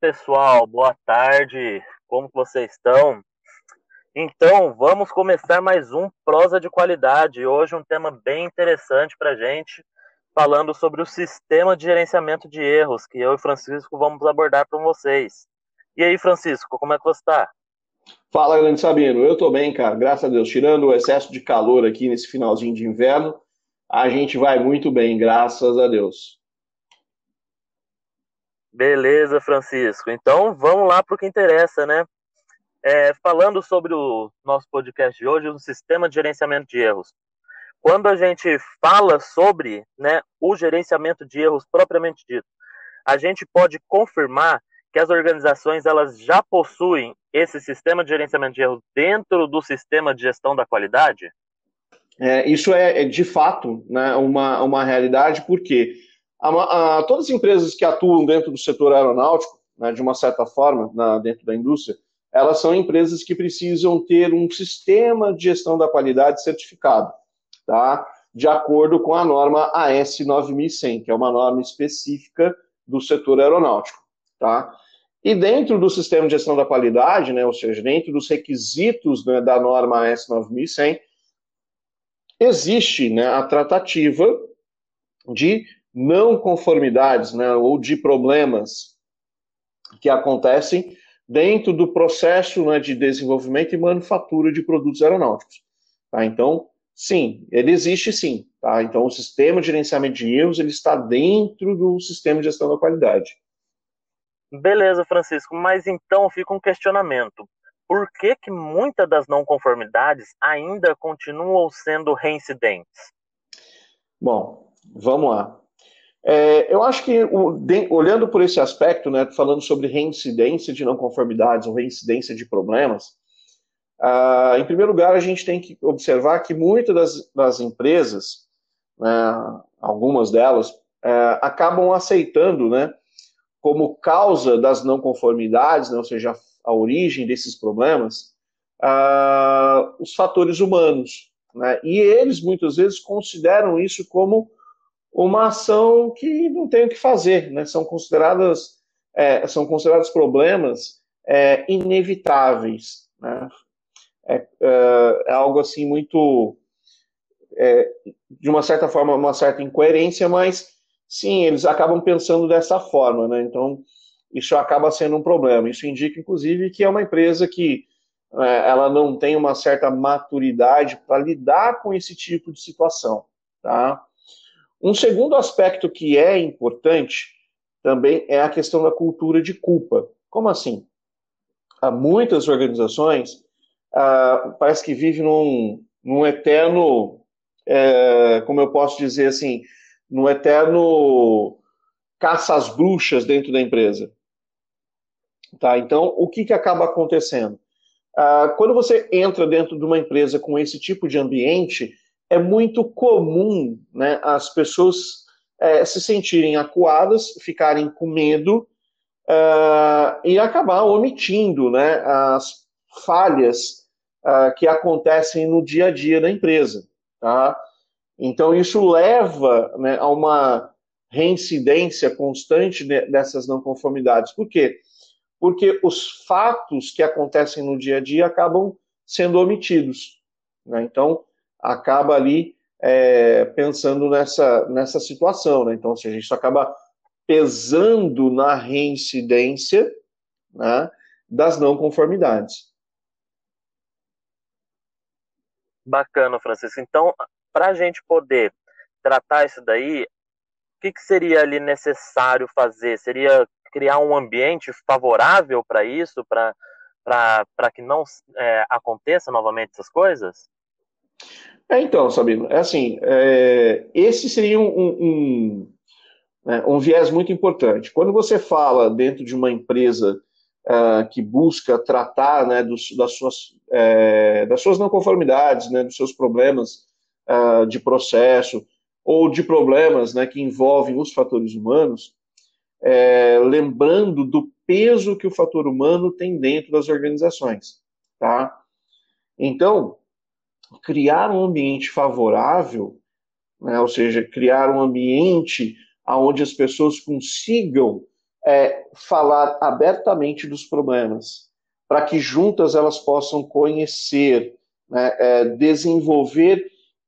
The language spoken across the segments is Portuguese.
Pessoal, boa tarde, como vocês estão? Então, vamos começar mais um Prosa de Qualidade. Hoje um tema bem interessante para gente, falando sobre o sistema de gerenciamento de erros, que eu e Francisco vamos abordar com vocês. E aí, Francisco, como é que você está? Fala, grande Sabino. Eu estou bem, cara. Graças a Deus. Tirando o excesso de calor aqui nesse finalzinho de inverno, a gente vai muito bem, graças a Deus. Beleza, Francisco. Então vamos lá para o que interessa, né? É, falando sobre o nosso podcast de hoje, o sistema de gerenciamento de erros. Quando a gente fala sobre né, o gerenciamento de erros propriamente dito, a gente pode confirmar que as organizações elas já possuem esse sistema de gerenciamento de erros dentro do sistema de gestão da qualidade? É, isso é, é, de fato né, uma, uma realidade, porque a, a, todas as empresas que atuam dentro do setor aeronáutico, né, de uma certa forma, na, dentro da indústria, elas são empresas que precisam ter um sistema de gestão da qualidade certificado, tá? de acordo com a norma AS 9100, que é uma norma específica do setor aeronáutico. Tá? E dentro do sistema de gestão da qualidade, né, ou seja, dentro dos requisitos né, da norma AS 9100, existe né, a tratativa de não conformidades né, ou de problemas que acontecem dentro do processo né, de desenvolvimento e manufatura de produtos aeronáuticos. Tá? Então, sim, ele existe sim. Tá? Então, o sistema de gerenciamento de erros ele está dentro do sistema de gestão da qualidade. Beleza, Francisco, mas então fica um questionamento. Por que, que muitas das não conformidades ainda continuam sendo reincidentes? Bom, vamos lá. É, eu acho que, o, de, olhando por esse aspecto, né, falando sobre reincidência de não conformidades ou reincidência de problemas, uh, em primeiro lugar, a gente tem que observar que muitas das, das empresas, né, algumas delas, uh, acabam aceitando né, como causa das não conformidades, né, ou seja, a, a origem desses problemas, uh, os fatores humanos. Né, e eles, muitas vezes, consideram isso como uma ação que não tem o que fazer, né? São consideradas é, são considerados problemas é, inevitáveis, né? É, é, é, algo assim muito é, de uma certa forma uma certa incoerência, mas sim eles acabam pensando dessa forma, né? Então isso acaba sendo um problema. Isso indica inclusive que é uma empresa que é, ela não tem uma certa maturidade para lidar com esse tipo de situação, tá? Um segundo aspecto que é importante também é a questão da cultura de culpa. Como assim? Há muitas organizações ah, parece que vivem num, num eterno, é, como eu posso dizer assim, num eterno caça às bruxas dentro da empresa. Tá? Então, o que, que acaba acontecendo? Ah, quando você entra dentro de uma empresa com esse tipo de ambiente, é muito comum né, as pessoas é, se sentirem acuadas, ficarem com medo uh, e acabar omitindo né, as falhas uh, que acontecem no dia a dia da empresa. Tá? Então, isso leva né, a uma reincidência constante dessas não conformidades. Por quê? Porque os fatos que acontecem no dia a dia acabam sendo omitidos. Né? Então, acaba ali é, pensando nessa, nessa situação. Né? Então, seja, isso acaba pesando na reincidência né, das não conformidades. Bacana, Francisco. Então, para a gente poder tratar isso daí, o que, que seria ali necessário fazer? Seria criar um ambiente favorável para isso, para que não é, aconteça novamente essas coisas? É, então, Sabino, é assim, é, esse seria um, um, um, né, um, viés muito importante. Quando você fala dentro de uma empresa uh, que busca tratar né, dos, das, suas, é, das suas não conformidades, né, dos seus problemas uh, de processo, ou de problemas né, que envolvem os fatores humanos, é, lembrando do peso que o fator humano tem dentro das organizações. Tá? Então, criar um ambiente favorável, né, ou seja, criar um ambiente onde as pessoas consigam é, falar abertamente dos problemas, para que juntas elas possam conhecer, né, é, desenvolver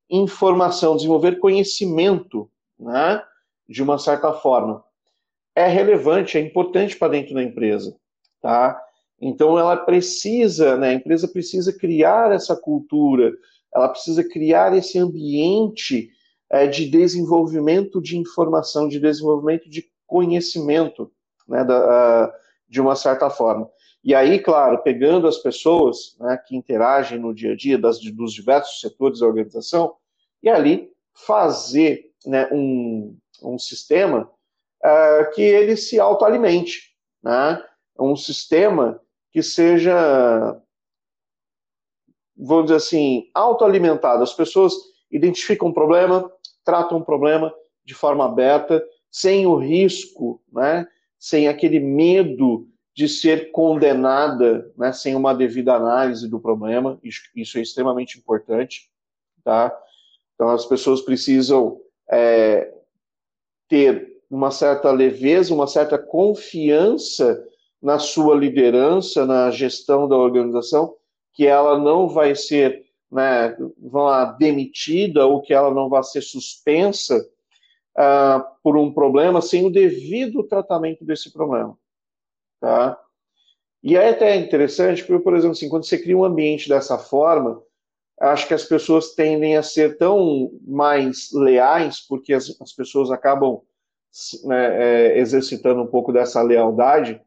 informação, desenvolver conhecimento, né, de uma certa forma. É relevante, é importante para dentro da empresa, tá? Então ela precisa, né, a empresa precisa criar essa cultura, ela precisa criar esse ambiente é, de desenvolvimento de informação, de desenvolvimento de conhecimento, né, da, uh, de uma certa forma. E aí, claro, pegando as pessoas né, que interagem no dia a dia das, dos diversos setores da organização, e ali fazer né, um, um sistema uh, que ele se autoalimente, né? um sistema que seja, vamos dizer assim, autoalimentado. As pessoas identificam um problema, tratam um problema de forma aberta, sem o risco, né, sem aquele medo de ser condenada, né, sem uma devida análise do problema. Isso, é extremamente importante. Tá? Então, as pessoas precisam é, ter uma certa leveza, uma certa confiança na sua liderança, na gestão da organização, que ela não vai ser né, lá, demitida ou que ela não vai ser suspensa uh, por um problema sem o devido tratamento desse problema. Tá? E é até interessante, porque, por exemplo, assim, quando você cria um ambiente dessa forma, acho que as pessoas tendem a ser tão mais leais, porque as, as pessoas acabam né, é, exercitando um pouco dessa lealdade,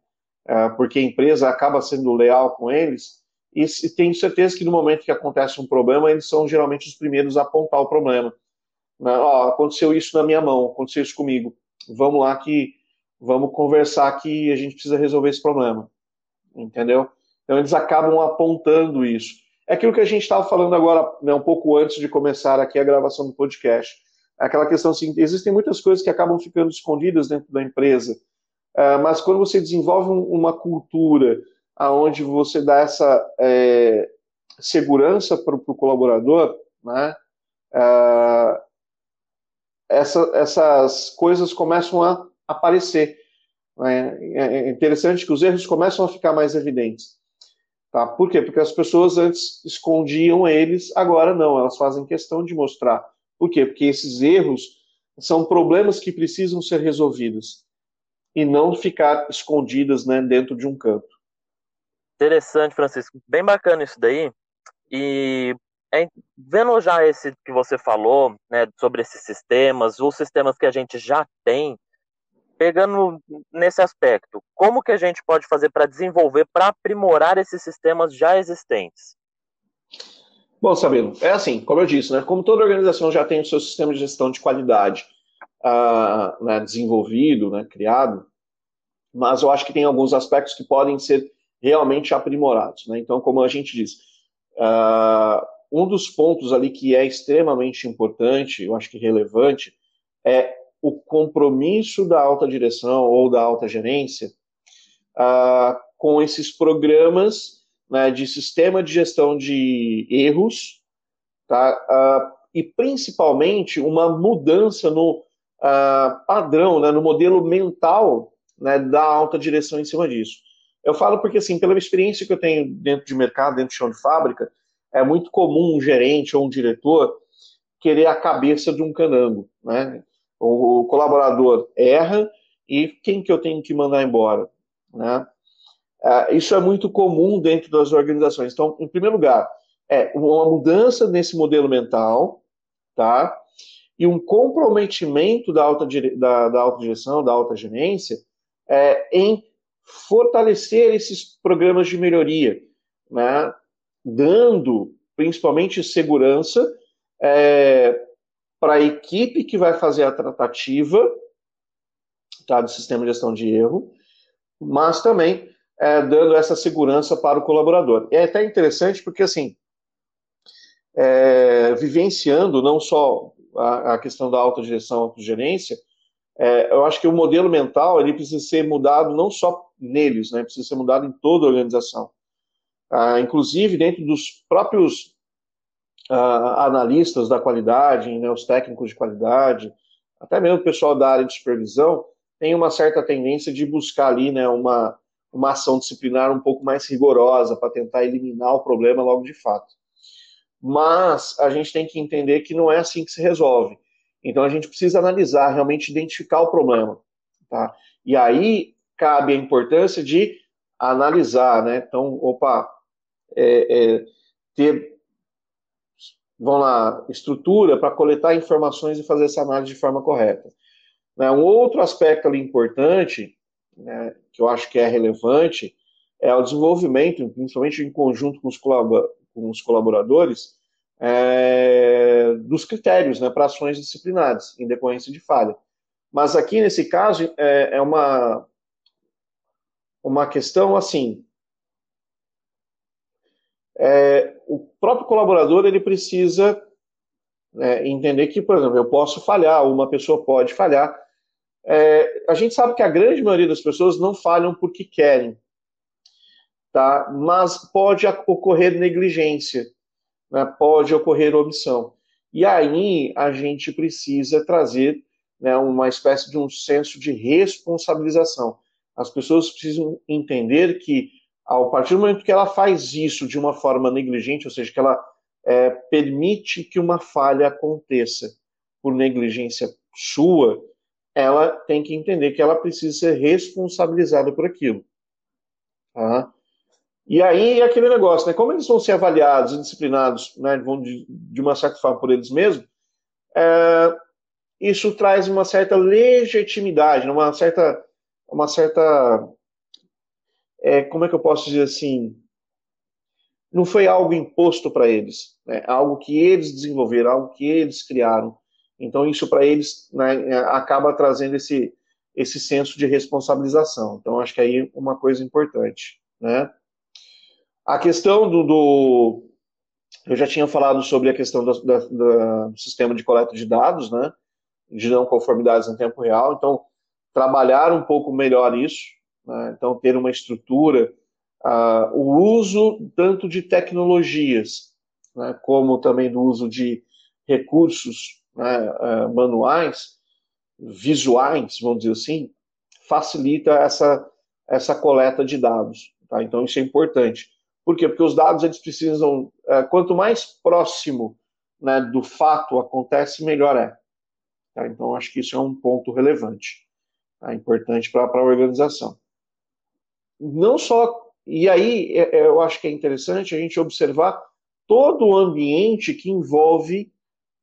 porque a empresa acaba sendo leal com eles, e, tenho certeza que no momento que acontece um problema, eles são geralmente os primeiros a apontar o problema. Oh, aconteceu isso na minha mão, aconteceu isso comigo. Vamos lá que vamos conversar que a gente precisa resolver esse problema. Entendeu? Então eles acabam apontando isso. É aquilo que a gente estava falando agora, né, um pouco antes de começar aqui a gravação do podcast. Aquela questão assim, existem muitas coisas que acabam ficando escondidas dentro da empresa mas quando você desenvolve um, uma cultura aonde você dá essa é, segurança para o colaborador, né, uh, essa, essas coisas começam a aparecer. Né? É interessante que os erros começam a ficar mais evidentes. Tá? Por quê? Porque as pessoas antes escondiam eles, agora não, elas fazem questão de mostrar. Por quê? Porque esses erros são problemas que precisam ser resolvidos e não ficar escondidas né, dentro de um canto. Interessante, Francisco. Bem bacana isso daí. E é, vendo já esse que você falou, né, sobre esses sistemas, os sistemas que a gente já tem, pegando nesse aspecto, como que a gente pode fazer para desenvolver, para aprimorar esses sistemas já existentes? Bom, Sabino, é assim, como eu disse, né, como toda organização já tem o seu sistema de gestão de qualidade uh, né, desenvolvido, né, criado, mas eu acho que tem alguns aspectos que podem ser realmente aprimorados. Né? Então, como a gente diz, uh, um dos pontos ali que é extremamente importante, eu acho que relevante, é o compromisso da alta direção ou da alta gerência uh, com esses programas né, de sistema de gestão de erros, tá? Uh, e principalmente uma mudança no uh, padrão, né, no modelo mental né, da alta direção em cima disso. Eu falo porque, assim, pela experiência que eu tenho dentro de mercado, dentro de chão de fábrica, é muito comum um gerente ou um diretor querer a cabeça de um canango, né? O, colaborador erra e quem que eu tenho que mandar embora, né? Uh, isso é muito comum dentro das organizações. Então, em primeiro lugar, é uma mudança nesse modelo mental, tá? E um comprometimento da alta, da, da alta direção, da alta gerência, é, em fortalecer esses programas de melhoria, né, dando principalmente segurança é, para a equipe que vai fazer a tratativa tá, do sistema de gestão de erro, mas também é, dando essa segurança para o colaborador. É até interessante porque, assim, é, vivenciando não só a, a questão da autodireção, autogerência, é, eu acho que o modelo mental ele precisa ser mudado não só neles, né, precisa ser mudado em toda a organização. Ah, inclusive dentro dos próprios ah, analistas da qualidade, né, os técnicos de qualidade, até mesmo o pessoal da área de supervisão, tem uma certa tendência de buscar ali né, uma, uma ação disciplinar um pouco mais rigorosa para tentar eliminar o problema logo de fato. Mas a gente tem que entender que não é assim que se resolve. Então a gente precisa analisar, realmente identificar o problema. Tá? E aí cabe a importância de analisar, né? Então, opa, é, é, ter, vamos lá, estrutura para coletar informações e fazer essa análise de forma correta. Né? Um outro aspecto ali importante, né, que eu acho que é relevante, é o desenvolvimento, principalmente em conjunto com os, com os colaboradores, é, dos critérios né, para ações disciplinares, em decorrência de falha. Mas aqui, nesse caso, é, é uma, uma questão assim. É, o próprio colaborador ele precisa é, entender que, por exemplo, eu posso falhar, uma pessoa pode falhar. É, a gente sabe que a grande maioria das pessoas não falham porque querem, tá? mas pode ocorrer negligência, né? pode ocorrer omissão. E aí a gente precisa trazer né, uma espécie de um senso de responsabilização. As pessoas precisam entender que, ao partir do momento que ela faz isso de uma forma negligente, ou seja, que ela é, permite que uma falha aconteça por negligência sua, ela tem que entender que ela precisa ser responsabilizada por aquilo. Tá? E aí é aquele negócio, né? Como eles vão ser avaliados e disciplinados, né? Vão de, de uma certa forma por eles mesmos, é, isso traz uma certa legitimidade, uma certa uma certa. É, como é que eu posso dizer assim? Não foi algo imposto para eles, né? algo que eles desenvolveram, algo que eles criaram. Então, isso para eles né, acaba trazendo esse, esse senso de responsabilização. Então, acho que aí uma coisa importante. Né? A questão do, do eu já tinha falado sobre a questão do, do, sistema de coleta de dados, né, de não conformidades em tempo real. Então, trabalhar um pouco melhor isso, né? então ter uma estrutura, uh, o uso tanto de tecnologias, né? como também do uso de recursos né? uh, manuais, visuais, vamos dizer assim, facilita essa, essa coleta de dados. Tá? Então isso é importante. Por quê? Porque os dados eles precisam, uh, quanto mais próximo né, do fato acontece, melhor é. Tá? Então acho que isso é um ponto relevante tá? importante para a organização. Não só. E aí é, é, eu acho que é interessante a gente observar todo o ambiente que envolve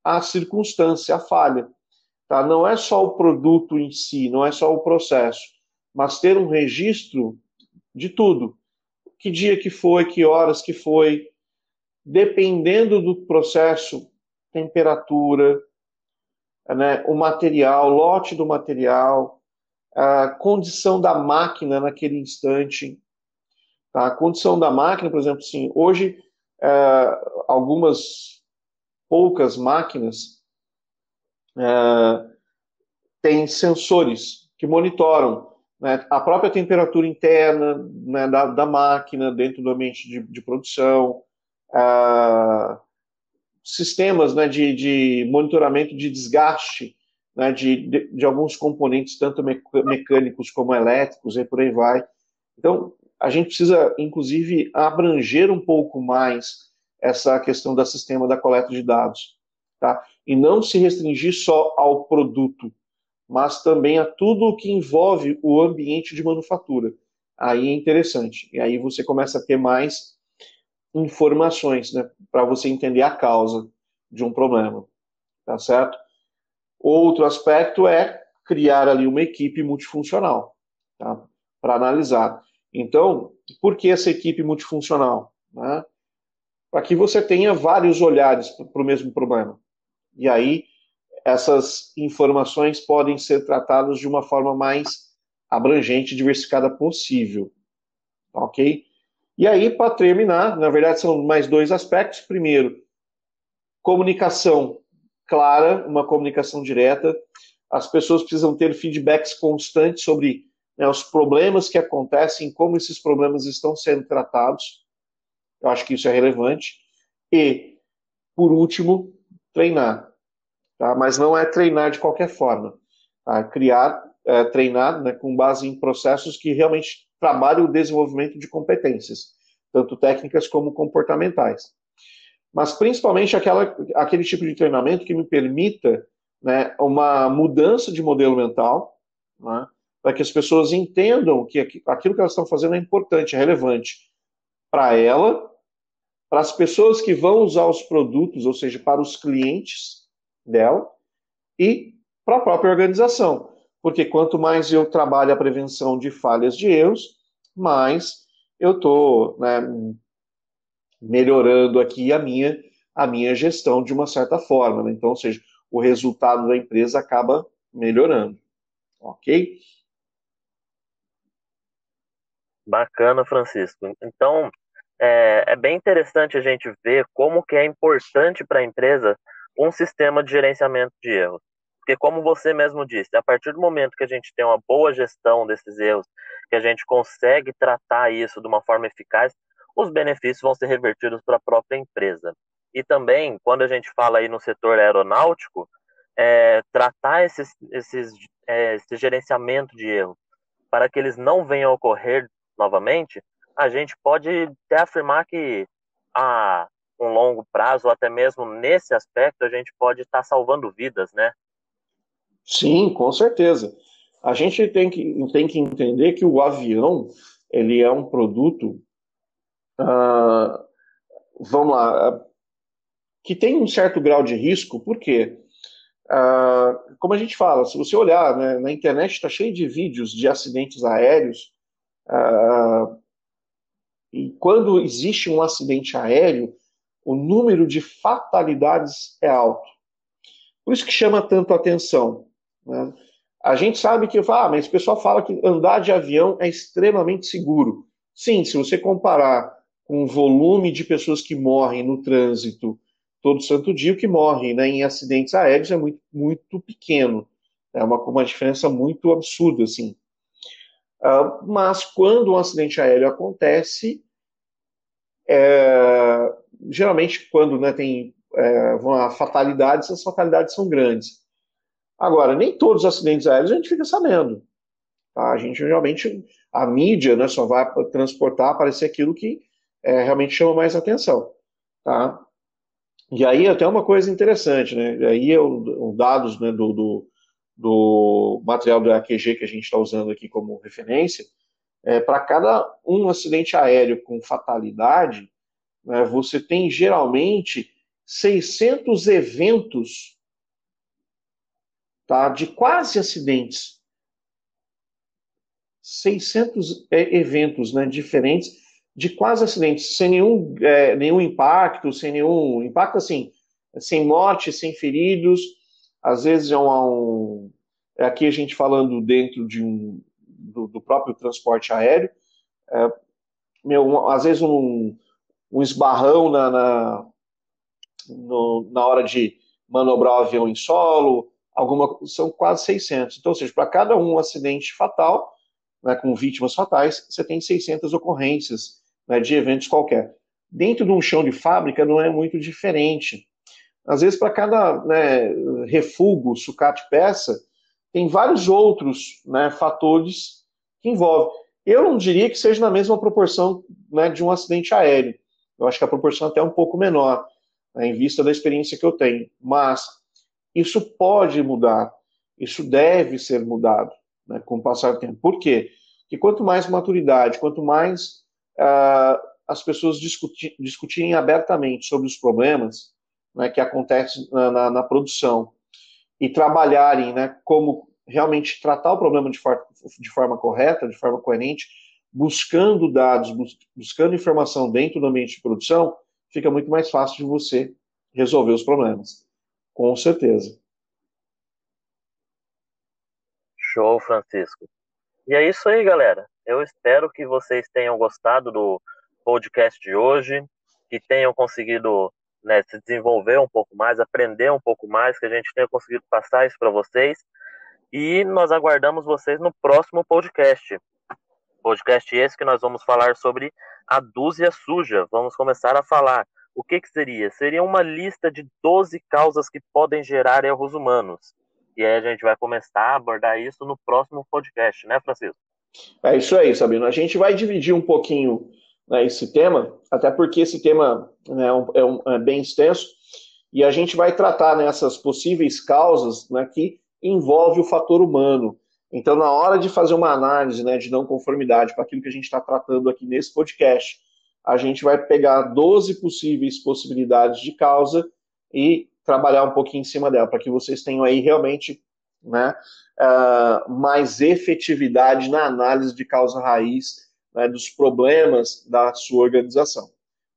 a circunstância, a falha. Tá? Não é só o produto em si, não é só o processo, mas ter um registro de tudo. Que dia que foi, que horas que foi, dependendo do processo, temperatura, né, o material, lote do material, a condição da máquina naquele instante. Tá? A condição da máquina, por exemplo, sim, hoje é, algumas poucas máquinas é, têm sensores que monitoram né, a própria temperatura interna né, da, da, máquina dentro do ambiente de, de produção, é, sistemas né, de, de monitoramento de desgaste né, de, de, alguns componentes, tanto mecânicos como elétricos, e por aí vai. Então, a gente precisa, inclusive, abranger um pouco mais essa questão do sistema da coleta de dados, tá? E não se restringir só ao produto, mas também a tudo o que envolve o ambiente de manufatura. Aí é interessante. E aí você começa a ter mais informações, né, para você entender a causa de um problema, tá certo? Outro aspecto é criar ali uma equipe multifuncional, tá? para analisar. Então, por que essa equipe multifuncional? Né? Para que você tenha vários olhares para o mesmo problema. E aí, essas informações podem ser tratadas de uma forma mais abrangente e diversificada possível. Ok? E aí, para terminar, na verdade, são mais dois aspectos. Primeiro, comunicação clara, uma comunicação direta. As pessoas precisam ter feedbacks constantes sobre né, os problemas que acontecem, como esses problemas estão sendo tratados. Eu acho que isso é relevante. E, por último, treinar. Tá? Mas não é treinar de qualquer forma. Tá? Criar é, treinado né, com base em processos que realmente trabalham o desenvolvimento de competências, tanto técnicas como comportamentais. Mas principalmente aquela, aquele tipo de treinamento que me permita né, uma mudança de modelo mental, né, para que as pessoas entendam que aquilo que elas estão fazendo é importante, é relevante para ela, para as pessoas que vão usar os produtos, ou seja, para os clientes dela e para a própria organização. Porque quanto mais eu trabalho a prevenção de falhas de erros, mais eu estou né, melhorando aqui a minha, a minha gestão de uma certa forma. Né? Então, ou seja, o resultado da empresa acaba melhorando. Ok? Bacana, Francisco. Então, é, é, bem interessante a gente ver como que é importante para a empresa um sistema de gerenciamento de erros. Porque, como você mesmo disse, a partir do momento que a gente tem uma boa gestão desses erros, que a gente consegue tratar isso de uma forma eficaz, os benefícios vão ser revertidos para a própria empresa. E também, quando a gente fala aí no setor aeronáutico, é, tratar esses, esses, é, esse gerenciamento de erros para que eles não venham a ocorrer novamente, a gente pode até afirmar que a um longo prazo, até mesmo nesse aspecto, a gente pode estar salvando vidas, né? Sim, com certeza. A gente tem que, tem que entender que o avião ele é um produto, uh, vamos lá, que tem um certo grau de risco, por quê? Uh, como a gente fala, se você olhar né, na internet, está cheio de vídeos de acidentes aéreos. E quando existe um acidente aéreo, o número de fatalidades é alto. Por isso que chama tanto atenção. Né? A gente sabe que, ah, mas o pessoal fala que andar de avião é extremamente seguro. Sim, se você comparar com o volume de pessoas que morrem no trânsito todo santo dia, o que morre né, em acidentes aéreos é muito, muito pequeno. É uma, uma diferença muito absurda, assim. Uh, mas quando um acidente aéreo acontece, é, geralmente quando né, tem é, fatalidades, as fatalidades são grandes. Agora, nem todos os acidentes aéreos a gente fica sabendo. Tá? A gente geralmente, a mídia né, só vai transportar, aparecer aquilo que é, realmente chama mais atenção. Tá? E aí até uma coisa interessante, né? Aí é os dados né, do, do, do, material do AQG que a gente está usando aqui como referência, é, para cada um acidente aéreo com fatalidade, né, você tem geralmente 600 eventos tá, de quase acidentes. 600 é, eventos né, diferentes de quase acidentes, sem nenhum, é, nenhum impacto, sem nenhum impacto assim, sem morte, sem feridos. Às vezes é um, um é aqui a gente falando dentro de um do, do próprio transporte aéreo, é, meu, às vezes um, um esbarrão na, na, no, na hora de manobrar o avião em solo, alguma são quase 600. Então, ou seja, para cada um acidente fatal, né, com vítimas fatais, você tem 600 ocorrências né, de eventos qualquer. Dentro de um chão de fábrica não é muito diferente. Às vezes, para cada né, refúgio, sucate peça, tem vários outros né, fatores que envolvem. Eu não diria que seja na mesma proporção né, de um acidente aéreo. Eu acho que a proporção é até é um pouco menor, né, em vista da experiência que eu tenho. Mas isso pode mudar, isso deve ser mudado né, com o passar do tempo. Por quê? Porque quanto mais maturidade, quanto mais uh, as pessoas discutir, discutirem abertamente sobre os problemas né, que acontecem na, na, na, produção e trabalharem né, como realmente tratar o problema de, de forma correta, de forma coerente, buscando dados, bus, buscando informação dentro do ambiente de produção, fica muito mais fácil de você resolver os problemas. Com certeza. Show, Francisco. E é isso aí, galera. Eu espero que vocês tenham gostado do podcast de hoje, que tenham conseguido né, se desenvolver um pouco mais, aprender um pouco mais, que a gente tenha conseguido passar isso para vocês. E nós aguardamos vocês no próximo podcast. Podcast esse que nós vamos falar sobre a dúzia suja. Vamos começar a falar. O que, que seria? Seria uma lista de 12 causas que podem gerar erros humanos. E aí a gente vai começar a abordar isso no próximo podcast, né, Francisco? É isso aí, Sabino. A gente vai dividir um pouquinho né, esse tema, até porque esse tema né, é, um, é, bem extenso, e a gente vai tratar nessas possíveis causas né, que envolve o fator humano. Então, na hora de fazer uma análise né, de não conformidade para aquilo que a gente está tratando aqui nesse podcast, a gente vai pegar 12 possíveis possibilidades de causa e trabalhar um pouquinho em cima dela, para que vocês tenham aí realmente né, uh, mais efetividade na análise de causa raiz né, dos problemas da sua organização.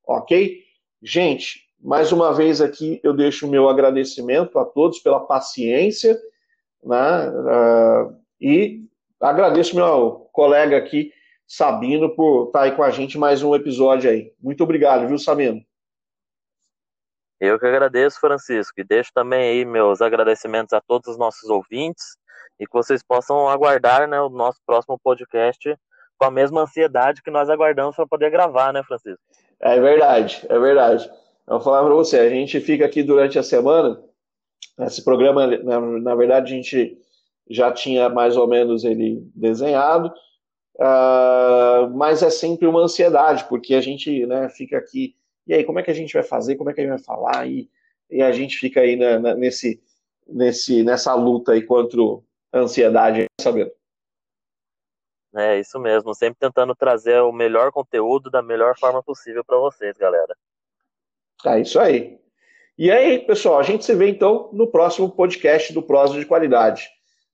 Ok? Gente, mais uma vez aqui eu deixo o meu agradecimento a todos pela paciência né, uh, e agradeço meu colega aqui, Sabino, por estar aí com a gente mais um episódio aí. Muito obrigado, viu, Sabino? Eu que agradeço, Francisco, e deixo também aí meus agradecimentos a todos os nossos ouvintes e que vocês possam aguardar né, o nosso próximo podcast com a mesma ansiedade que nós aguardamos para poder gravar, né, Francisco? É verdade, é verdade. Eu vou falar para você, a gente fica aqui durante a semana, esse programa, na, na verdade, a gente já tinha mais ou menos ele desenhado, uh, mas é sempre uma ansiedade, porque a gente né, fica aqui e aí, como é que a gente vai fazer? Como é que a gente vai falar? E, e a gente fica aí na, na, nesse, nesse, nessa luta aí contra a ansiedade, sabendo. É isso mesmo, sempre tentando trazer o melhor conteúdo da melhor forma possível para vocês, galera. É isso aí. E aí, pessoal, a gente se vê então no próximo podcast do Prosa de Qualidade.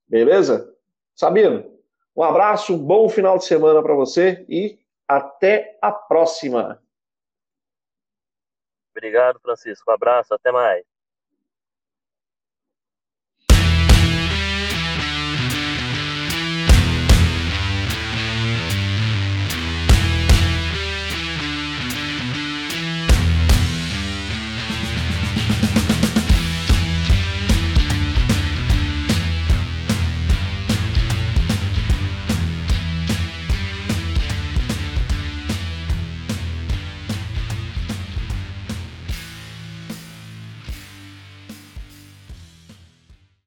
Beleza? Sabino, um abraço, um bom final de semana para você e até a próxima. Obrigado, Francisco. Um abraço, até mais.